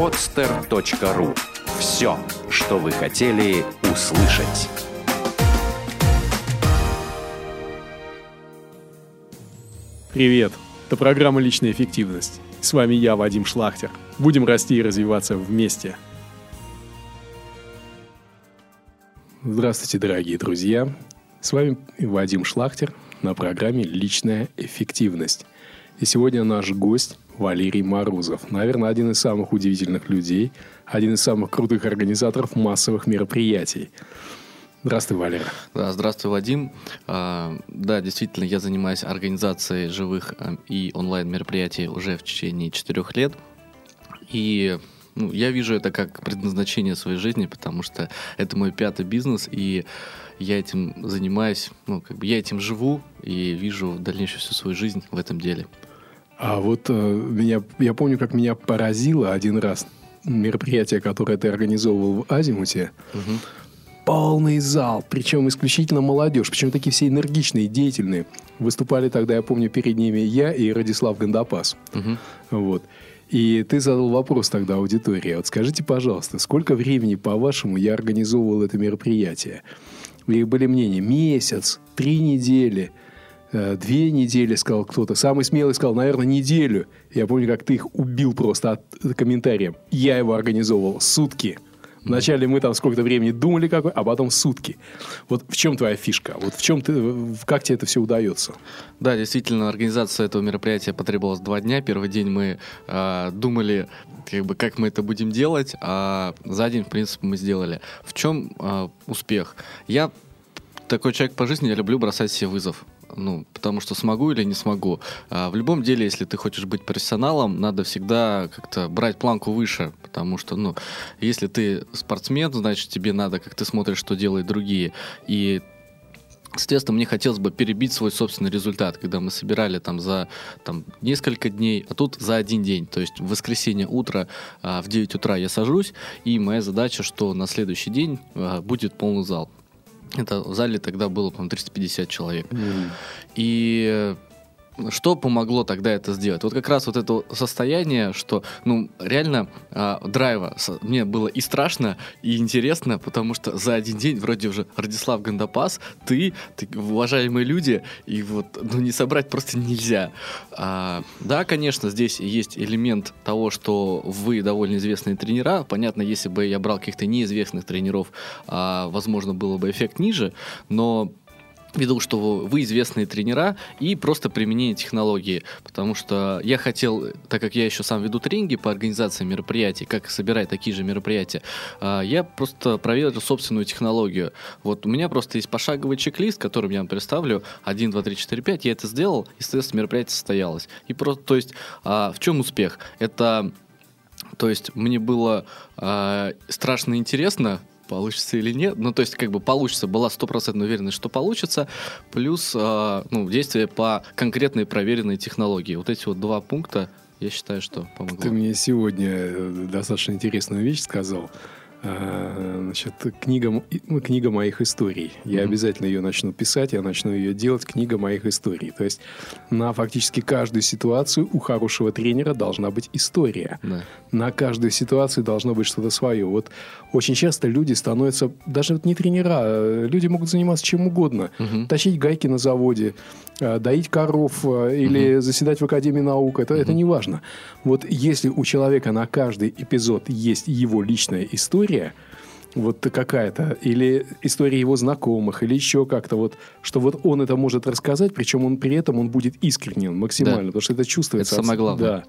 podster.ru. Все, что вы хотели услышать. Привет! Это программа «Личная эффективность». С вами я, Вадим Шлахтер. Будем расти и развиваться вместе. Здравствуйте, дорогие друзья. С вами Вадим Шлахтер на программе «Личная эффективность». И сегодня наш гость Валерий Морозов. Наверное, один из самых удивительных людей, один из самых крутых организаторов массовых мероприятий. Здравствуй, Валера. Да, здравствуй, Вадим. А, да, действительно, я занимаюсь организацией живых а, и онлайн-мероприятий уже в течение четырех лет. И ну, я вижу это как предназначение своей жизни, потому что это мой пятый бизнес, и я этим занимаюсь, ну, как бы я этим живу и вижу дальнейшую всю свою жизнь в этом деле. А вот э, меня, я помню, как меня поразило один раз мероприятие, которое ты организовывал в Азимуте. Угу. Полный зал, причем исключительно молодежь, причем такие все энергичные, деятельные. Выступали тогда, я помню, перед ними я и Радислав Гандапас. Угу. Вот. И ты задал вопрос тогда аудитории. Вот скажите, пожалуйста, сколько времени, по-вашему, я организовывал это мероприятие? И были мнения, месяц, три недели – две недели, сказал кто-то. Самый смелый сказал, наверное, неделю. Я помню, как ты их убил просто от комментариев. Я его организовывал сутки. Вначале мы там сколько-то времени думали, какой, а потом сутки. Вот в чем твоя фишка? Вот в чем ты, как тебе это все удается? Да, действительно, организация этого мероприятия потребовалась два дня. Первый день мы э, думали, как бы, как мы это будем делать, а за день, в принципе, мы сделали. В чем э, успех? Я такой человек по жизни, я люблю бросать себе вызов ну, потому что смогу или не смогу. А в любом деле, если ты хочешь быть профессионалом, надо всегда как-то брать планку выше, потому что, ну, если ты спортсмен, значит, тебе надо, как ты смотришь, что делают другие, и Соответственно, мне хотелось бы перебить свой собственный результат, когда мы собирали там за там, несколько дней, а тут за один день. То есть в воскресенье утро а, в 9 утра я сажусь, и моя задача, что на следующий день а, будет полный зал. Это в зале тогда было, по-моему, 350 человек. Mm. И что помогло тогда это сделать? Вот как раз вот это состояние, что, ну, реально э, драйва мне было и страшно, и интересно, потому что за один день вроде уже Радислав Гандапас, ты, ты уважаемые люди, и вот, ну, не собрать просто нельзя. А, да, конечно, здесь есть элемент того, что вы довольно известные тренера. Понятно, если бы я брал каких-то неизвестных тренеров, а, возможно, было бы эффект ниже, но видел, что вы известные тренера и просто применение технологии, потому что я хотел, так как я еще сам веду тренинги по организации мероприятий, как собирать такие же мероприятия, а, я просто проверил собственную технологию. Вот у меня просто есть пошаговый чек-лист, который я вам представлю, 1, 2, 3, 4, 5, я это сделал, и, соответственно, мероприятие состоялось. И просто, то есть, а, в чем успех? Это то есть мне было э, страшно интересно получится или нет. Ну, то есть, как бы получится, была стопроцентная уверенность, что получится, плюс э, ну, действие по конкретной проверенной технологии. Вот эти вот два пункта, я считаю, что помогло. Ты мне сегодня э, достаточно интересную вещь сказал. А, значит, книга, ну, книга моих историй. Я mm-hmm. обязательно ее начну писать, я начну ее делать. Книга моих историй. То есть на фактически каждую ситуацию у хорошего тренера должна быть история. Yeah. На каждую ситуацию должно быть что-то свое. Вот очень часто люди становятся, даже вот не тренера, а люди могут заниматься чем угодно. Mm-hmm. Тащить гайки на заводе, а, доить коров или mm-hmm. заседать в Академии наук. Это, mm-hmm. это не важно. Вот если у человека на каждый эпизод есть его личная история, история, вот какая-то, или история его знакомых, или еще как-то вот, что вот он это может рассказать, причем он при этом он будет искренен максимально, да. потому что это чувствуется. Это самое главное. Да.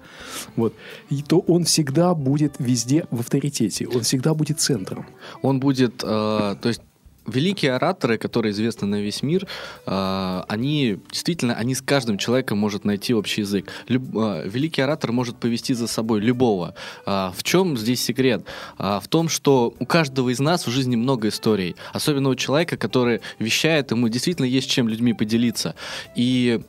Вот. И то он всегда будет везде в авторитете, он всегда будет центром. Он будет, э, то есть великие ораторы, которые известны на весь мир, э, они действительно, они с каждым человеком может найти общий язык. Люб, э, великий оратор может повести за собой любого. Э, в чем здесь секрет? В том, что у каждого из нас в жизни много историй, особенно у человека, который вещает, ему действительно есть чем людьми поделиться. И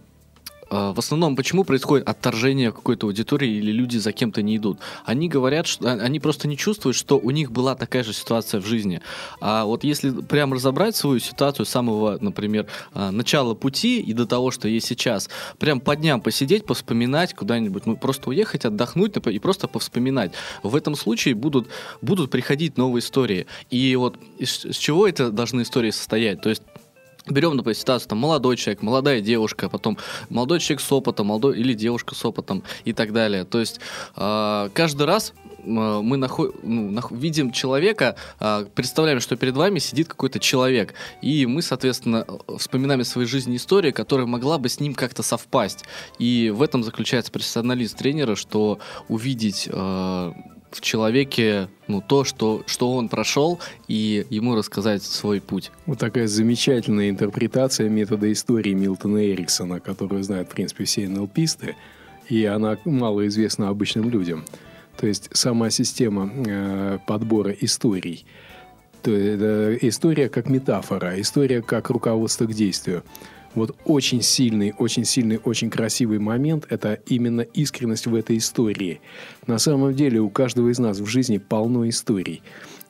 в основном почему происходит отторжение какой-то аудитории или люди за кем-то не идут? Они говорят, что а, они просто не чувствуют, что у них была такая же ситуация в жизни. А вот если прям разобрать свою ситуацию с самого, например, а, начала пути и до того, что есть сейчас, прям по дням посидеть, повспоминать куда-нибудь, ну просто уехать, отдохнуть и просто повспоминать. В этом случае будут, будут приходить новые истории. И вот из, чего это должны истории состоять? То есть Берем, например, ситуацию, там, молодой человек, молодая девушка, потом молодой человек с опытом, молодой или девушка с опытом и так далее. То есть э, каждый раз мы наход... ну, нах... видим человека, э, представляем, что перед вами сидит какой-то человек, и мы, соответственно, вспоминаем из своей жизни историю, которая могла бы с ним как-то совпасть. И в этом заключается профессионализм тренера, что увидеть э, в человеке ну, то, что, что он прошел, и ему рассказать свой путь. Вот такая замечательная интерпретация метода истории Милтона Эриксона, которую знают, в принципе, все НЛПисты, и она мало известна обычным людям. То есть сама система э, подбора историй. То, э, история как метафора, история как руководство к действию. Вот очень сильный, очень сильный, очень красивый момент – это именно искренность в этой истории. На самом деле у каждого из нас в жизни полно историй.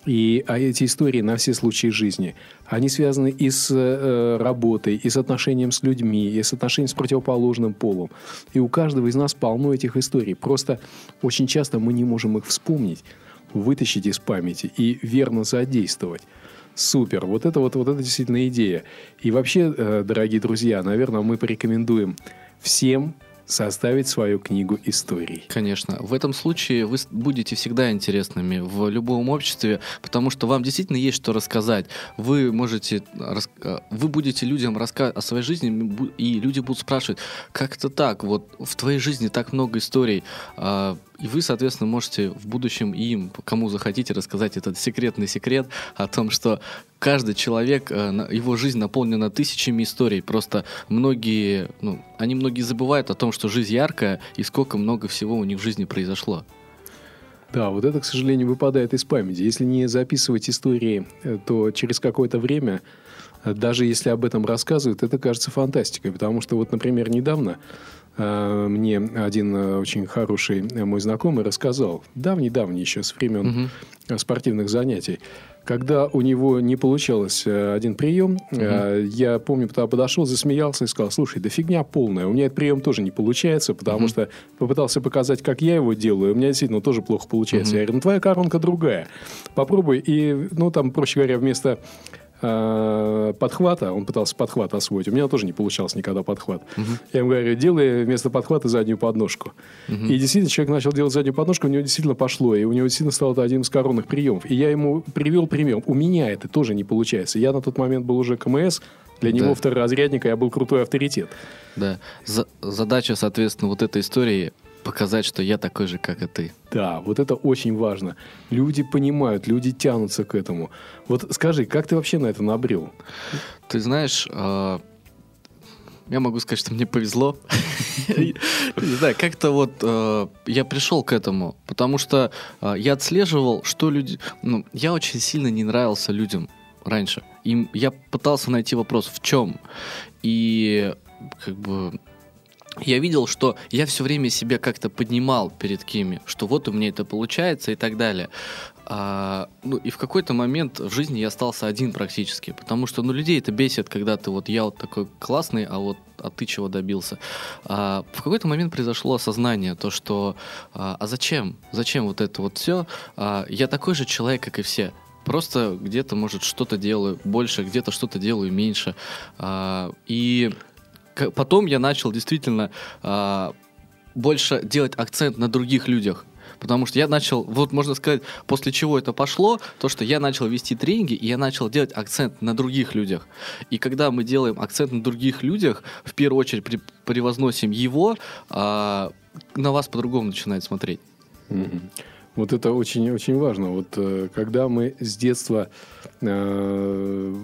И а эти истории на все случаи жизни, они связаны и с э, работой, и с отношением с людьми, и с отношением с противоположным полом. И у каждого из нас полно этих историй. Просто очень часто мы не можем их вспомнить, вытащить из памяти и верно задействовать. Супер. Вот это вот, вот это действительно идея. И вообще, э, дорогие друзья, наверное, мы порекомендуем всем составить свою книгу историй. Конечно. В этом случае вы будете всегда интересными в любом обществе, потому что вам действительно есть что рассказать. Вы можете, э, вы будете людям рассказывать о своей жизни, и люди будут спрашивать, как это так? Вот в твоей жизни так много историй. И вы, соответственно, можете в будущем им, кому захотите, рассказать этот секретный секрет о том, что каждый человек, э, его жизнь наполнена тысячами историй. Просто многие, ну, они многие забывают о том, что жизнь яркая и сколько много всего у них в жизни произошло. Да, вот это, к сожалению, выпадает из памяти. Если не записывать истории, э, то через какое-то время, э, даже если об этом рассказывают, это кажется фантастикой. Потому что вот, например, недавно мне один э, очень хороший мой знакомый рассказал, давний-давний еще, с времен угу. спортивных занятий, когда у него не получалось один прием, угу. я помню, тогда подошел, засмеялся и сказал, слушай, да фигня полная, у меня этот прием тоже не получается, потому угу. что попытался показать, как я его делаю, у меня действительно тоже плохо получается. Угу. Я говорю, ну твоя коронка другая, попробуй, и, ну там, проще говоря, вместо э, подхвата, он пытался подхват освоить, у меня тоже не получалось никогда подхват. Угу. Я ему говорю, делай вместо подхвата заднюю подножку. Угу. И действительно, человек начал делать заднюю подножку, у него действительно пошло, и у него действительно стал это один из коронных приемов. И я ему привел пример. У меня это тоже не получается. Я на тот момент был уже КМС, для да. него второразрядника я был крутой авторитет. Да. За задача, соответственно, вот этой истории показать, что я такой же, как и ты. Да, вот это очень важно. Люди понимают, люди тянутся к этому. Вот скажи, как ты вообще на это набрел? Ты знаешь, э, я могу сказать, что мне повезло. Не знаю, как-то вот э, я пришел к этому, потому что э, я отслеживал, что люди... Ну, я очень сильно не нравился людям раньше. Им я пытался найти вопрос, в чем. И как бы я видел, что я все время себя как-то поднимал перед Кими, что вот у меня это получается и так далее. А, ну и в какой-то момент в жизни я остался один практически, потому что ну людей это бесит, когда ты вот я вот такой классный, а вот а ты чего добился. А, в какой-то момент произошло осознание, то что а, а зачем, зачем вот это вот все? А, я такой же человек, как и все. Просто где-то, может, что-то делаю больше, где-то что-то делаю меньше. А, и потом я начал действительно э, больше делать акцент на других людях. Потому что я начал, вот можно сказать, после чего это пошло, то, что я начал вести тренинги, и я начал делать акцент на других людях. И когда мы делаем акцент на других людях, в первую очередь при, превозносим его, а, на вас по-другому начинает смотреть. Mm-hmm. Вот это очень-очень важно. Вот э, когда мы с детства э,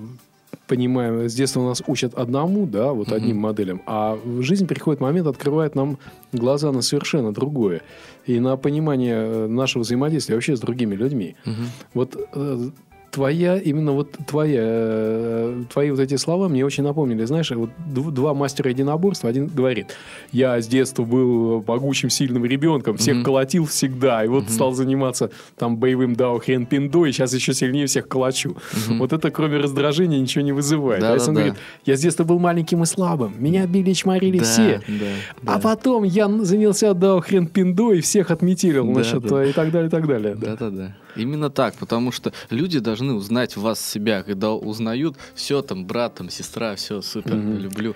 понимаем, с детства нас учат одному, да, вот mm-hmm. одним моделям, а в жизни приходит момент, открывает нам глаза на совершенно другое. И на понимание э, нашего взаимодействия вообще с другими людьми. Mm-hmm. Вот э, твоя, именно вот твоя, э, твои вот эти слова мне очень напомнили. Знаешь, вот два мастера единоборства. Один говорит, я с детства был могучим, сильным ребенком, всех mm-hmm. колотил всегда, и вот mm-hmm. стал заниматься там боевым дао хрен пиндо, и сейчас еще сильнее всех колочу. Mm-hmm. Вот это кроме раздражения ничего не вызывает. Да, а да, он да. говорит, я с детства был маленьким и слабым, меня били и чморили да, все. Да, да. А потом я занялся дао хрен пиндо и всех отметил, да, значит, да. и так далее, и так далее. Да-да-да. Именно так, потому что люди должны узнать в вас себя, когда узнают, все там, брат, там, сестра, все супер, угу. люблю.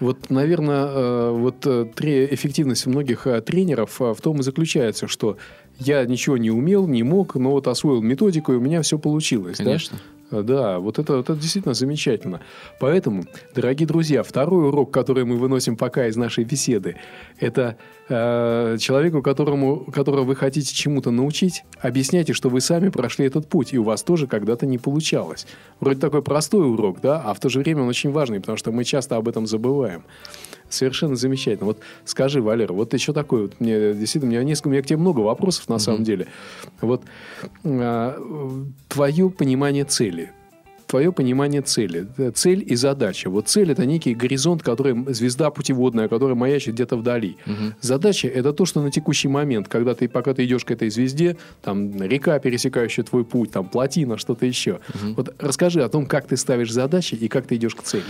Вот, наверное, э, вот э, эффективность многих э, тренеров в том и заключается, что я ничего не умел, не мог, но вот освоил методику, и у меня все получилось. Конечно. Да? Да, вот это, вот это действительно замечательно. Поэтому, дорогие друзья, второй урок, который мы выносим пока из нашей беседы, это э, человеку, которому, которого вы хотите чему-то научить, объясняйте, что вы сами прошли этот путь, и у вас тоже когда-то не получалось. Вроде такой простой урок, да, а в то же время он очень важный, потому что мы часто об этом забываем. Совершенно замечательно. Вот скажи, Валера, вот что такое? Вот мне действительно, у меня несколько, у меня к тебе много вопросов на mm-hmm. самом деле. Вот а, твое понимание цели твое понимание цели. Цель и задача. Вот цель это некий горизонт, который звезда путеводная, которая маячит где-то вдали. Угу. Задача это то, что на текущий момент, когда ты пока ты идешь к этой звезде, там река, пересекающая твой путь, там плотина, что-то еще. Угу. Вот расскажи о том, как ты ставишь задачи и как ты идешь к цели.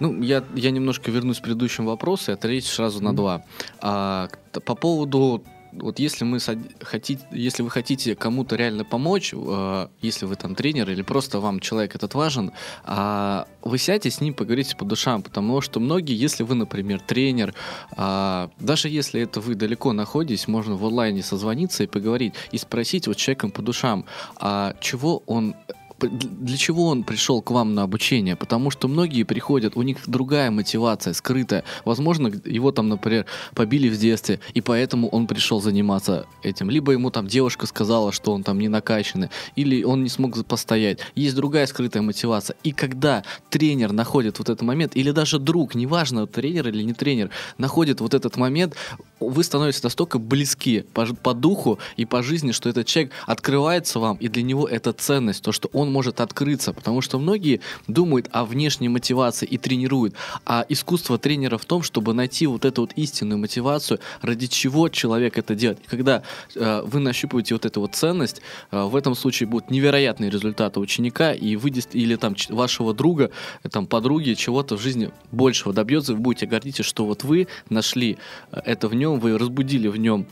Ну, я, я немножко вернусь к предыдущему вопросу и ответить сразу на два. А, по поводу вот если мы хотите, если вы хотите кому-то реально помочь, э, если вы там тренер или просто вам человек этот важен, э, вы сядьте с ним, поговорите по душам, потому что многие, если вы, например, тренер, э, даже если это вы далеко находитесь, можно в онлайне созвониться и поговорить и спросить вот человеком по душам, а чего он для чего он пришел к вам на обучение? Потому что многие приходят, у них другая мотивация, скрытая. Возможно, его там, например, побили в детстве, и поэтому он пришел заниматься этим. Либо ему там девушка сказала, что он там не накачанный, или он не смог постоять. Есть другая скрытая мотивация. И когда тренер находит вот этот момент, или даже друг, неважно, тренер или не тренер, находит вот этот момент, вы становитесь настолько близки по, по духу и по жизни, что этот человек открывается вам, и для него это ценность, то, что он может открыться, потому что многие думают о внешней мотивации и тренируют, а искусство тренера в том, чтобы найти вот эту вот истинную мотивацию, ради чего человек это делает. И когда э, вы нащупываете вот эту вот ценность, э, в этом случае будут невероятные результаты ученика, и вы или там вашего друга, э, там подруги чего-то в жизни большего добьется, вы будете гордиться, что вот вы нашли э, это в нем нем, вы разбудили в нем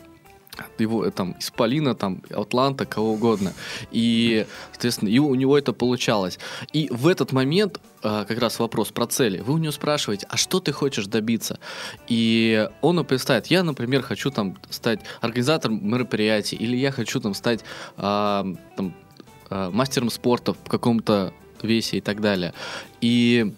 его э, там Исполина, там Атланта, кого угодно. И, соответственно, и у него это получалось. И в этот момент э, как раз вопрос про цели. Вы у него спрашиваете, а что ты хочешь добиться? И он представит, я, например, хочу там стать организатором мероприятий, или я хочу там стать э, там, э, мастером спорта в каком-то весе и так далее. И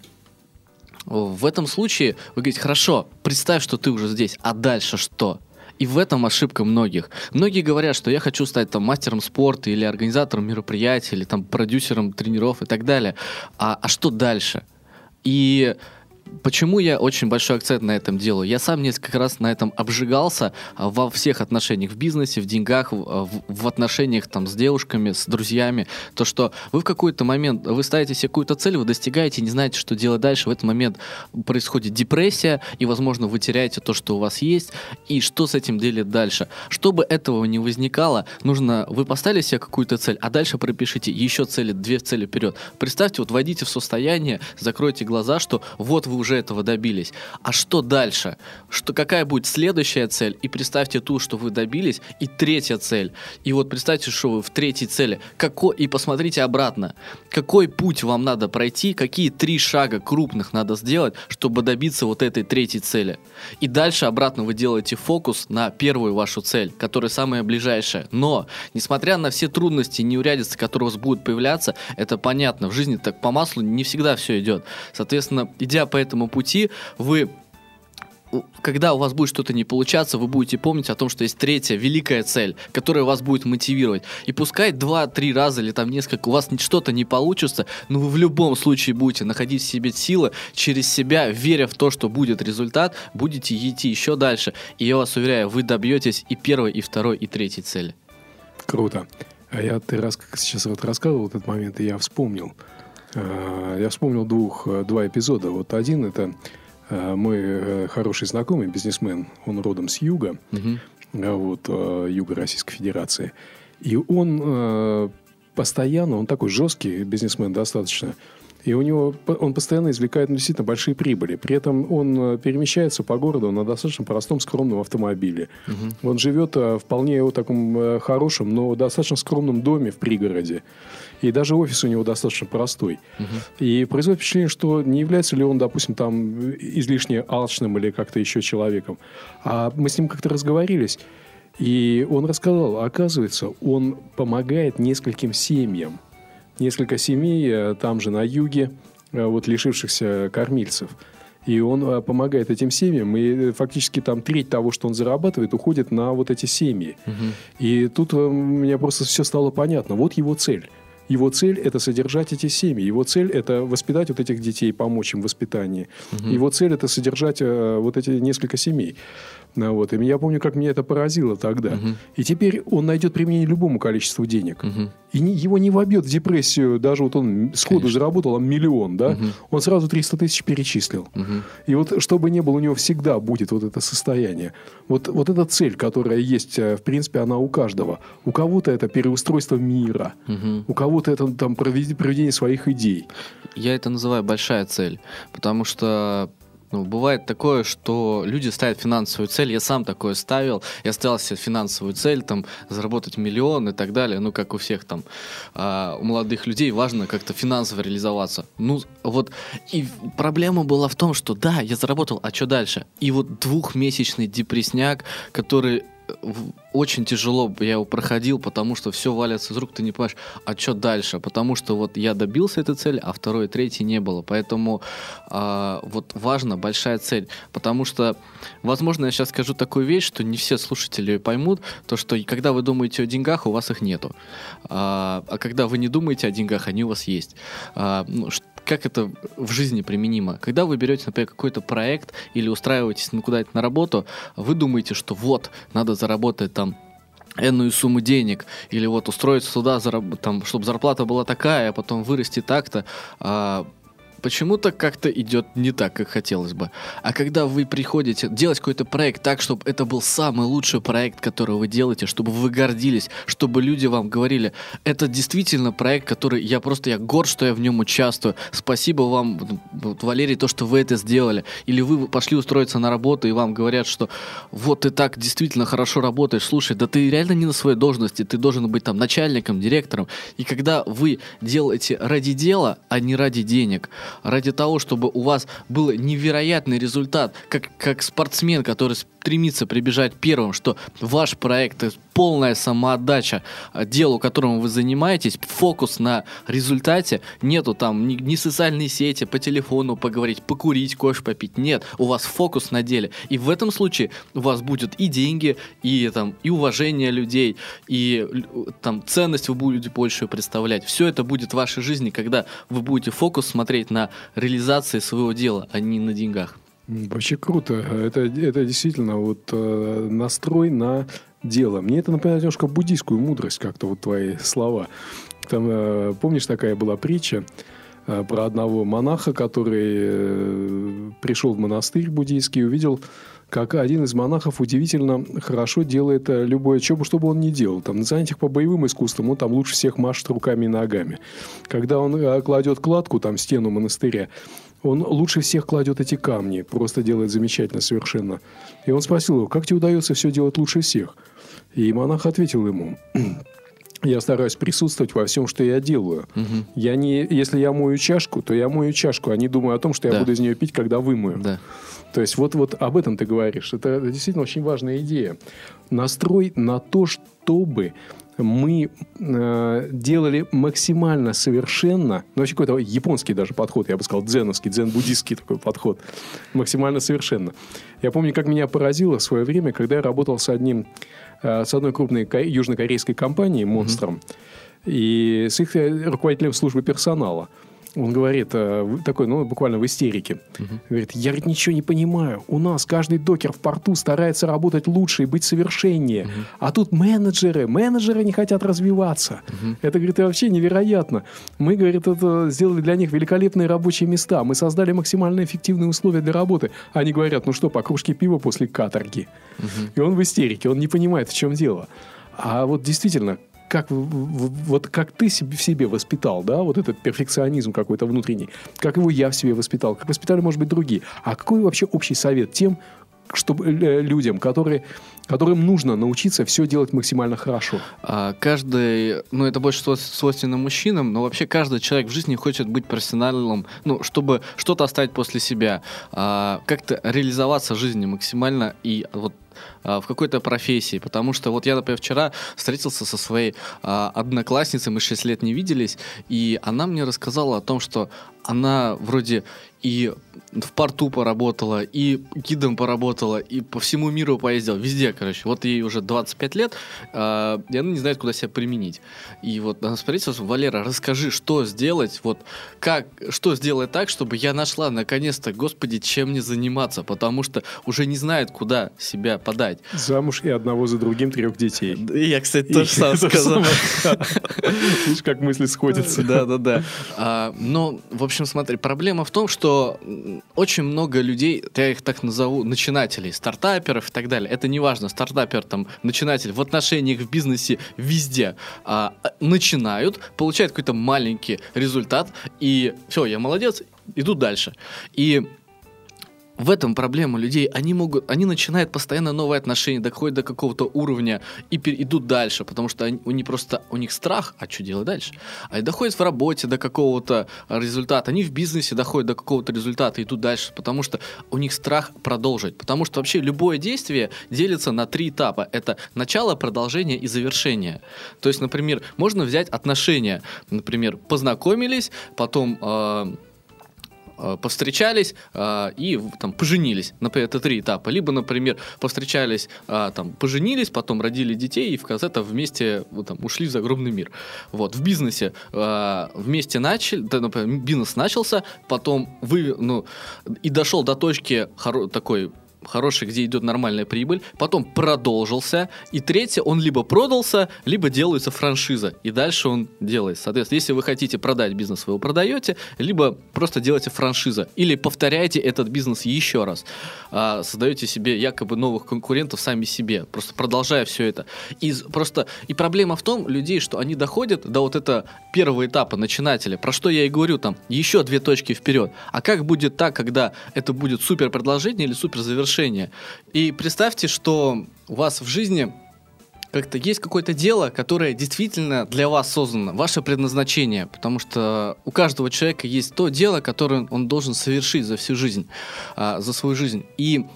в этом случае вы говорите, хорошо, представь, что ты уже здесь, а дальше что? И в этом ошибка многих. Многие говорят, что я хочу стать там мастером спорта или организатором мероприятий, или там продюсером тренеров и так далее. А, а что дальше? И Почему я очень большой акцент на этом делаю? Я сам несколько раз на этом обжигался а, во всех отношениях, в бизнесе, в деньгах, в, а, в отношениях там с девушками, с друзьями. То, что вы в какой-то момент, вы ставите себе какую-то цель, вы достигаете, не знаете, что делать дальше. В этот момент происходит депрессия, и, возможно, вы теряете то, что у вас есть, и что с этим делать дальше. Чтобы этого не возникало, нужно, вы поставили себе какую-то цель, а дальше пропишите еще цели, две цели вперед. Представьте, вот войдите в состояние, закройте глаза, что вот вы уже этого добились. А что дальше? Что, какая будет следующая цель? И представьте ту, что вы добились, и третья цель. И вот представьте, что вы в третьей цели. Какой, и посмотрите обратно. Какой путь вам надо пройти, какие три шага крупных надо сделать, чтобы добиться вот этой третьей цели. И дальше обратно вы делаете фокус на первую вашу цель, которая самая ближайшая. Но, несмотря на все трудности и неурядицы, которые у вас будут появляться, это понятно, в жизни так по маслу не всегда все идет. Соответственно, идя по этому пути, вы когда у вас будет что-то не получаться, вы будете помнить о том, что есть третья великая цель, которая вас будет мотивировать. И пускай два-три раза или там несколько у вас что-то не получится, но вы в любом случае будете находить в себе силы через себя, веря в то, что будет результат, будете идти еще дальше. И я вас уверяю, вы добьетесь и первой, и второй, и третьей цели. Круто. А я ты раз, сейчас вот рассказывал этот момент, и я вспомнил. Э, я вспомнил двух, э, два эпизода. Вот один это э, мой хороший знакомый, бизнесмен, он родом с юга, угу. вот, юга Российской Федерации. И он постоянно, он такой жесткий бизнесмен достаточно, и у него он постоянно извлекает ну, действительно большие прибыли. При этом он э, перемещается по городу на достаточно простом, скромном автомобиле. Угу. Он живет э, вполне в таком э, хорошем, но достаточно скромном доме в пригороде. И даже офис у него достаточно простой. Угу. И производит впечатление, что не является ли он, допустим, там излишне алчным или как-то еще человеком. А мы с ним как-то разговорились. И он рассказал, оказывается, он помогает нескольким семьям несколько семей э, там же на юге, э, вот лишившихся кормильцев. И он э, помогает этим семьям, и фактически там треть того, что он зарабатывает, уходит на вот эти семьи. Угу. И тут мне просто все стало понятно. Вот его цель. Его цель – это содержать эти семьи. Его цель – это воспитать вот этих детей, помочь им в воспитании. Угу. Его цель – это содержать вот эти несколько семей. Ну, вот. И я помню, как меня это поразило тогда. Угу. И теперь он найдет применение любому количеству денег. Угу. И не, его не вобьет в депрессию. Даже вот он сходу Конечно. заработал он миллион, да? Угу. Он сразу 300 тысяч перечислил. Угу. И вот чтобы не было, у него всегда будет вот это состояние. Вот, вот эта цель, которая есть, э, в принципе, она у каждого. У кого-то это переустройство мира. Угу. У кого-то это там проведение своих идей. Я это называю большая цель. Потому что ну, бывает такое, что люди ставят финансовую цель. Я сам такое ставил. Я ставил себе финансовую цель, там, заработать миллион и так далее. Ну, как у всех там, э, у молодых людей важно как-то финансово реализоваться. Ну, вот, и проблема была в том, что да, я заработал, а что дальше? И вот двухмесячный депресняк, который очень тяжело я его проходил, потому что все валится из рук, ты не понимаешь, а что дальше? Потому что вот я добился этой цели, а второй и третий не было. Поэтому э, вот важно большая цель. Потому что, возможно, я сейчас скажу такую вещь, что не все слушатели поймут, то что когда вы думаете о деньгах, у вас их нету. А, а когда вы не думаете о деньгах, они у вас есть. А, ну, как это в жизни применимо? Когда вы берете, например, какой-то проект или устраиваетесь ну, куда-то на работу, вы думаете, что вот, надо заработать там энную сумму денег, или вот устроиться туда, там, чтобы зарплата была такая, а потом вырасти так-то, а почему-то как-то идет не так, как хотелось бы. А когда вы приходите делать какой-то проект так, чтобы это был самый лучший проект, который вы делаете, чтобы вы гордились, чтобы люди вам говорили, это действительно проект, который я просто, я горд, что я в нем участвую. Спасибо вам, вот, Валерий, то, что вы это сделали. Или вы пошли устроиться на работу, и вам говорят, что вот ты так действительно хорошо работаешь, слушай, да ты реально не на своей должности, ты должен быть там начальником, директором. И когда вы делаете ради дела, а не ради денег, ради того, чтобы у вас был невероятный результат, как, как спортсмен, который стремится прибежать первым, что ваш проект — полная самоотдача а, делу, которым вы занимаетесь, фокус на результате, нету там ни, ни социальной сети, по телефону поговорить, покурить, кофе попить, нет, у вас фокус на деле. И в этом случае у вас будет и деньги, и, там, и уважение людей, и там ценность вы будете больше представлять. Все это будет в вашей жизни, когда вы будете фокус смотреть на реализации своего дела, а не на деньгах. Вообще круто. Это, это действительно вот э, настрой на дело. Мне это напоминает немножко буддийскую мудрость, как-то вот твои слова. Там, э, помнишь, такая была притча э, про одного монаха, который пришел в монастырь буддийский и увидел как один из монахов удивительно хорошо делает любое, что бы, что бы он ни делал. Там, на занятиях по боевым искусствам он там лучше всех машет руками и ногами. Когда он кладет кладку, там, стену монастыря, он лучше всех кладет эти камни, просто делает замечательно совершенно. И он спросил его, как тебе удается все делать лучше всех? И монах ответил ему, я стараюсь присутствовать во всем, что я делаю. Угу. Я не, если я мою чашку, то я мою чашку, а не думаю о том, что я да. буду из нее пить, когда вымою. Да. То есть вот, вот об этом ты говоришь. Это действительно очень важная идея. Настрой на то, чтобы мы э, делали максимально совершенно, ну, вообще какой-то японский даже подход, я бы сказал, дзеновский, дзен-буддистский такой подход, максимально совершенно. Я помню, как меня поразило в свое время, когда я работал с одним, э, с одной крупной южнокорейской компанией, монстром, mm-hmm. и с их руководителем службы персонала. Он говорит, э, такой, ну, буквально в истерике. Говорит, я говорит, ничего не понимаю. У нас каждый докер в порту старается работать лучше и быть совершеннее. А тут менеджеры, менеджеры не хотят развиваться. Это, говорит, вообще невероятно. Мы, говорит, это сделали для них великолепные рабочие места. Мы создали максимально эффективные условия для работы. Они говорят, ну что, по кружке пива после каторги. И он в истерике, он не понимает, в чем дело. А вот действительно, как, вот как ты себе, в себе воспитал, да, вот этот перфекционизм какой-то внутренний, как его я в себе воспитал, как воспитали, может быть, другие. А какой вообще общий совет тем, чтобы э, людям, которые, которым нужно научиться все делать максимально хорошо. А, каждый, ну это больше свойственно мужчинам, но вообще каждый человек в жизни хочет быть профессионалом, ну чтобы что-то оставить после себя, а, как-то реализоваться в жизни максимально и вот в какой-то профессии. Потому что вот я, например, вчера встретился со своей а, одноклассницей, мы 6 лет не виделись, и она мне рассказала о том, что она вроде и в порту поработала, и гидом поработала, и по всему миру поездила, везде, короче. Вот ей уже 25 лет, э, и она не знает, куда себя применить. И вот она спросила, Валера, расскажи, что сделать, вот как, что сделать так, чтобы я нашла наконец-то, господи, чем мне заниматься, потому что уже не знает, куда себя подать. Замуж и одного за другим трех детей. Я, кстати, тоже сам сказал. Видишь, как мысли сходятся. Да, да, да. А, но, в общем, смотри, проблема в том, что что очень много людей, я их так назову, начинателей, стартаперов и так далее. Это не важно, стартапер, там, начинатель в отношениях, в бизнесе, везде. А, начинают, получают какой-то маленький результат, и все, я молодец, иду дальше. И в этом проблема людей. Они могут, они начинают постоянно новые отношения, доходят до какого-то уровня и идут дальше, потому что они, у них просто у них страх, а что делать дальше? Они доходят в работе до какого-то результата, они в бизнесе доходят до какого-то результата и идут дальше, потому что у них страх продолжить, потому что вообще любое действие делится на три этапа. Это начало, продолжение и завершение. То есть, например, можно взять отношения, например, познакомились, потом э, Э, повстречались э, и там поженились. Например, это три этапа. Либо, например, повстречались, э, там, поженились, потом родили детей и в конце-то вместе вот, там, ушли в загробный мир. Вот. В бизнесе вместе начали, да, например, бизнес начался, потом вы, ну, и дошел до точки такой хороший, где идет нормальная прибыль, потом продолжился, и третье, он либо продался, либо делается франшиза, и дальше он делается. Соответственно, если вы хотите продать бизнес, вы его продаете, либо просто делаете франшиза, или повторяете этот бизнес еще раз, а, создаете себе якобы новых конкурентов сами себе, просто продолжая все это. И просто и проблема в том людей, что они доходят до вот этого первого этапа начинателя, про что я и говорю там, еще две точки вперед. А как будет так, когда это будет супер продолжение или супер завершение? Решение. И представьте, что у вас в жизни как-то есть какое-то дело, которое действительно для вас создано, ваше предназначение, потому что у каждого человека есть то дело, которое он должен совершить за всю жизнь, а, за свою жизнь. И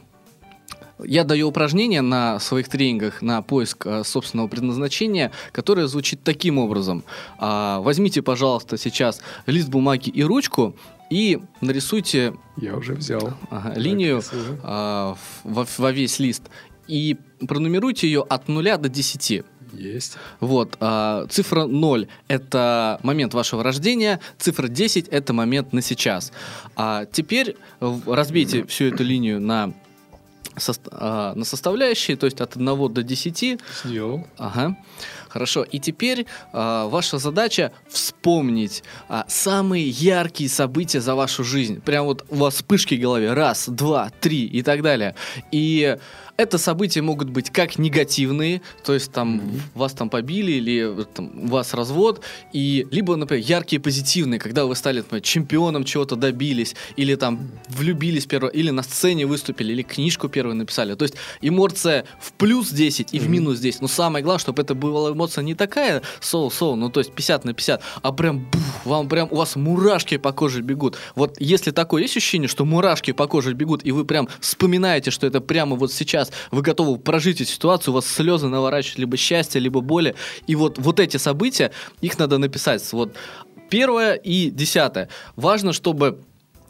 я даю упражнение на своих тренингах на поиск а, собственного предназначения, которое звучит таким образом. А, возьмите, пожалуйста, сейчас лист бумаги и ручку и нарисуйте... Я уже взял. Ага, линию а, во, во весь лист. И пронумеруйте ее от 0 до 10. Есть. Вот. А, цифра 0 – это момент вашего рождения, цифра 10 – это момент на сейчас. А теперь разбейте всю эту линию на со, а, на составляющие, то есть от 1 до 10. Сделал. Ага. Хорошо. И теперь а, ваша задача вспомнить а, самые яркие события за вашу жизнь. Прям вот у вас вспышки в голове. Раз, два, три и так далее. И это события могут быть как негативные, то есть там mm-hmm. вас там побили или там, у вас развод, и либо, например, яркие позитивные, когда вы стали например, чемпионом чего-то добились, или там влюбились первого, или на сцене выступили, или книжку первую написали. То есть эмоция в плюс 10 и mm-hmm. в минус 10. Но самое главное, чтобы это была эмоция не такая соу-соу, ну то есть 50 на 50, а прям бух, вам прям у вас мурашки по коже бегут. Вот если такое есть ощущение, что мурашки по коже бегут, и вы прям вспоминаете, что это прямо вот сейчас вы готовы прожить эту ситуацию, у вас слезы наворачивают либо счастье, либо боли. И вот, вот эти события, их надо написать. Вот первое и десятое. Важно, чтобы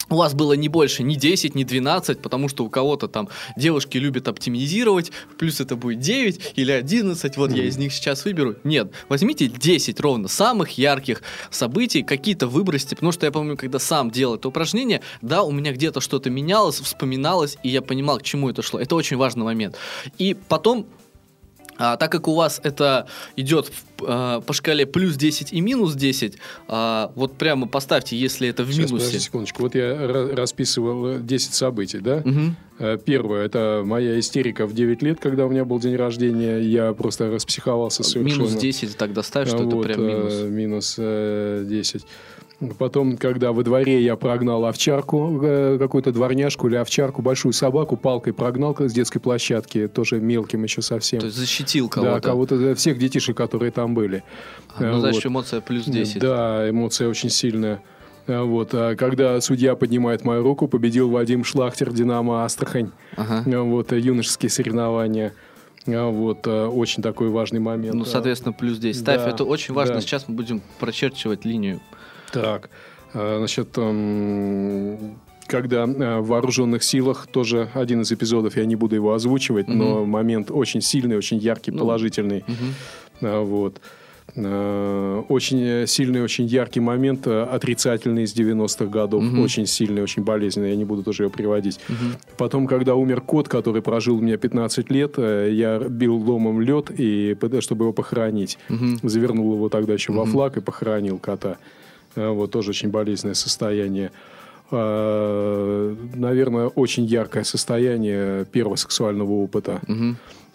у вас было не больше, не 10, не 12, потому что у кого-то там девушки любят оптимизировать, плюс это будет 9 или 11, вот я из них сейчас выберу. Нет, возьмите 10 ровно самых ярких событий, какие-то выбросьте, потому что я помню, когда сам делал это упражнение, да, у меня где-то что-то менялось, вспоминалось, и я понимал, к чему это шло. Это очень важный момент. И потом а, так как у вас это идет а, по шкале плюс 10 и минус 10, а, вот прямо поставьте, если это в Сейчас, минусе. подожди секундочку. Вот я ра- расписывал 10 событий, да? Э, Первое, это моя истерика в 9 лет, когда у меня был день рождения. Я просто распсиховался совершенно. Минус 10 тогда ставь, что Вот, это прям минус. э, минус э, 10. Потом, когда во дворе я прогнал овчарку, э, какую-то дворняжку или овчарку, большую собаку, палкой прогнал с детской площадки, тоже мелким еще совсем. То есть защитил Да, кого-то. кого-то, э, всех детишек, которые там были. А, ну, Э, значит, вот. эмоция плюс 10. Да, эмоция очень сильная. Вот. А когда судья поднимает мою руку, победил Вадим Шлахтер, Динамо Астрахань. Ага. Вот. Юношеские соревнования. Вот. Очень такой важный момент. Ну, соответственно, плюс 10. Ставь, Да, это очень важно. да. Сейчас мы будем прочерчивать линию. Так, э, значит, эм, когда э, в вооруженных силах тоже один из эпизодов, я не буду его озвучивать, но момент очень сильный, очень яркий, Ну, положительный. А, Вот. Э, Очень сильный, очень яркий момент, э, отрицательный из 90-х годов. Мгм. Очень сильный, очень болезненный. Я не буду тоже его приводить. Мгм. Потом, когда умер кот, который прожил у меня 15 лет, э, я бил ломом лед, и, чтобы его похоронить. Мгм. Завернул его тогда еще во Мгм. флаг и похоронил кота. Э, Вот тоже очень болезненное состояние. Э, Наверное, очень яркое состояние первого сексуального опыта.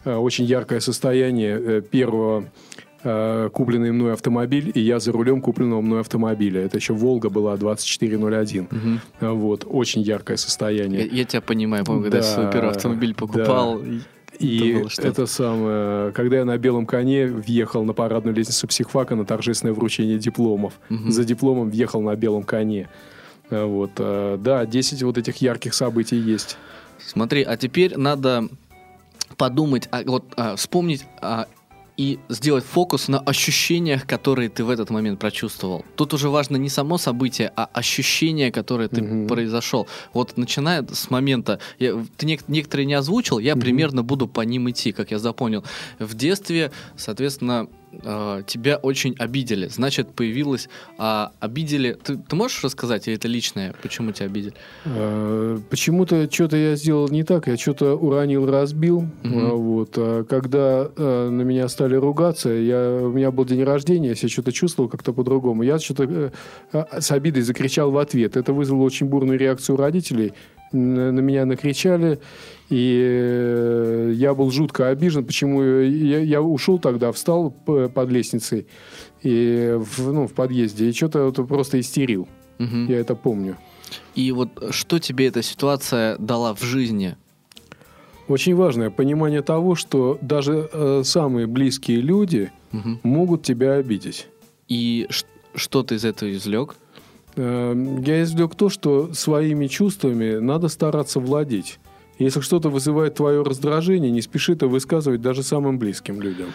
Э, Очень яркое состояние э, первого купленный мной автомобиль, и я за рулем купленного мной автомобиля. Это еще «Волга» была 2401. Мгм. Э, Вот, очень яркое Я, состояние. я тебя понимаю, помню, когда я Да, свой первый автомобиль покупал. и- И это это самое, когда я на белом коне въехал на парадную лестницу психфака на торжественное вручение дипломов. Мгм. За дипломом въехал на белом коне. Э, Вот, э, да, 10 вот этих ярких событий есть. Смотри, а теперь надо подумать, а, вот а, вспомнить а, и сделать фокус на ощущениях, которые ты в этот момент прочувствовал. Тут уже важно не само событие, а ощущение, которое ты Мгм. произошел. Вот начиная с момента, я- ты нек- некоторые не озвучил, я Мгм. примерно буду по ним идти, как я запомнил. В детстве, соответственно, э, тебя очень обидели. Значит, появилось а, обидели. Ты, ты можешь рассказать, или это личное, почему тебя обидели? Э, Почему-то что-то я сделал не так, я что-то уронил, разбил. А, Вот. А Когда э, на меня стали ругаться, я, у меня был день рождения, я себя что-то чувствовал как-то по-другому. Я что-то а, с обидой закричал в ответ. Это вызвало очень бурную реакцию родителей. На на меня накричали, и э, я был жутко обижен. Почему я, я ушел тогда, встал под лестницей и в, ну, в подъезде, и что-то вот просто истерил. Мгм. Я это помню. И вот что тебе эта ситуация дала в жизни? Очень важное понимание того, что даже э, самые близкие люди Мгм. могут тебя обидеть. И что ты из этого извлек? Э, я извлек то, что своими чувствами надо стараться владеть. Если что-то вызывает твое раздражение, не спеши это высказывать даже самым близким людям.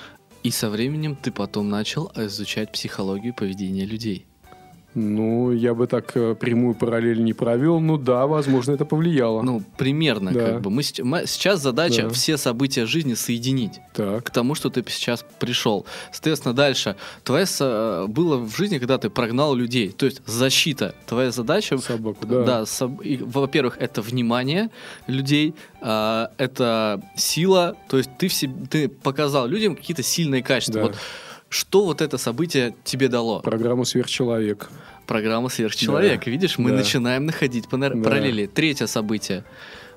И со временем ты потом начал изучать психологию поведения людей. Ну, я бы так э, прямую параллель не провел. Ну да, возможно, это повлияло. Ну, примерно, Да. как бы. Мы, мы- сейчас задача Да. все события жизни соединить к Так. тому, что ты сейчас пришел. Соответственно, дальше. Твоя со- было в жизни, когда ты прогнал людей. То есть защита. Твоя задача Собаку, да. Да, соб- и, во-первых, это внимание людей, а, это сила, то есть ты, в себе, ты показал людям какие-то сильные качества. Да. Вот что вот это событие тебе дало? Программу «Сверхчеловек». Программа «Сверхчеловек». Да. Видишь, мы Да. начинаем находить панер- Да. параллели. Третье событие.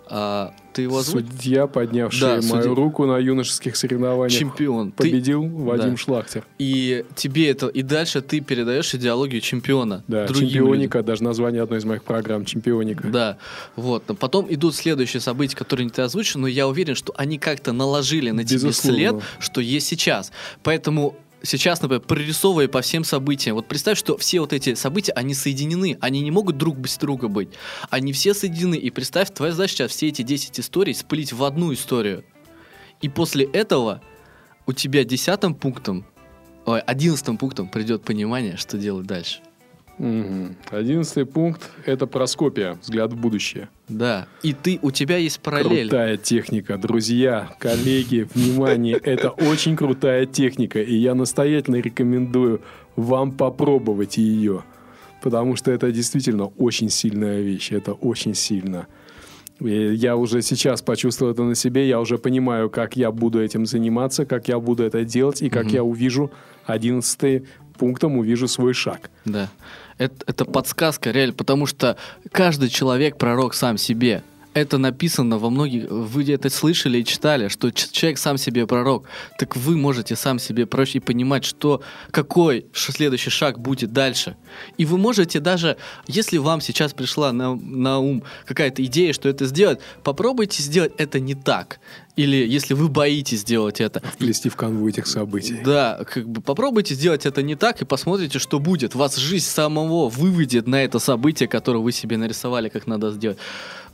А, ты его озвучил? Судья, поднявший Да, мою судья. руку на юношеских соревнованиях, Чемпион. Ты- победил Вадим Да. Шлахтер. и тебе это, и дальше ты передаешь идеологию чемпиона. Да, чемпионика, даже название одной из моих программ, чемпионика. Да, вот. Но Потом идут следующие события, которые не ты озвучил, но я уверен, что они как-то наложили на тебе Безусловно. след, что есть сейчас. Поэтому сейчас, например, прорисовывая по всем событиям, вот представь, что все вот эти события, они соединены, они не могут друг без друга быть. Они все соединены, и представь, твоя задача сейчас все эти 10 историй спылить в одну историю. И после этого у тебя десятым пунктом, ой, одиннадцатым пунктом придет понимание, что делать дальше. Одиннадцатый пункт – это проскопия, взгляд в будущее. Да. И ты, у тебя есть параллель. Крутая техника, друзья, коллеги, внимание, это очень крутая техника, и я настоятельно рекомендую вам попробовать ее, потому что это действительно очень сильная вещь, это очень сильно. И я уже сейчас почувствовал это на себе, я уже понимаю, как я буду этим заниматься, как я буду это делать, и как Мгм. я увижу одиннадцатый пунктом увижу свой шаг. Да. Это, это подсказка, реально, потому что каждый человек пророк сам себе. Это написано во многих... Вы это слышали и читали, что человек сам себе пророк. Так вы можете сам себе и понимать, что, какой следующий шаг будет дальше. И вы можете даже, если вам сейчас пришла на, на ум какая-то идея, что это сделать, попробуйте сделать это не так. Или если вы боитесь сделать это, Вплести в канву этих событий. да, как бы попробуйте сделать это не так и посмотрите, что будет. Вас жизнь самого выведет на это событие, которое вы себе нарисовали, как надо сделать.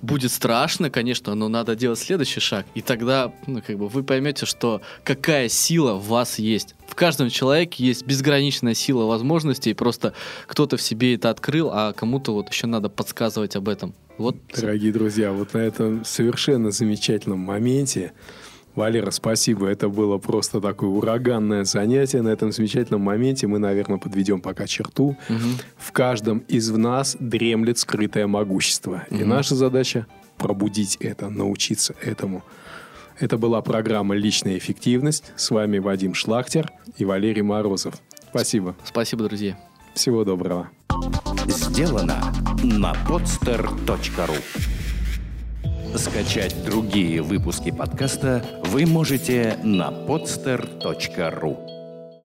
Будет страшно, конечно, но надо делать следующий шаг. И тогда, ну, как бы вы поймете, что какая сила в вас есть. В каждом человеке есть безграничная сила возможностей, просто кто-то в себе это открыл, а кому-то вот еще надо подсказывать об этом. Вот Дорогие друзья, вот на этом совершенно замечательном моменте, Валера, спасибо, это было просто такое ураганное занятие. На этом замечательном моменте мы, наверное, подведем пока черту. Мгм. В каждом из нас дремлет скрытое могущество. И Мгм. наша задача пробудить это, научиться этому. Это была программа «Личная эффективность». С вами Вадим Шлахтер и Валерий Морозов. Спасибо. спасибо, друзья. Всего доброго. Сделано на podster.ru Скачать другие выпуски подкаста вы можете на podster.ru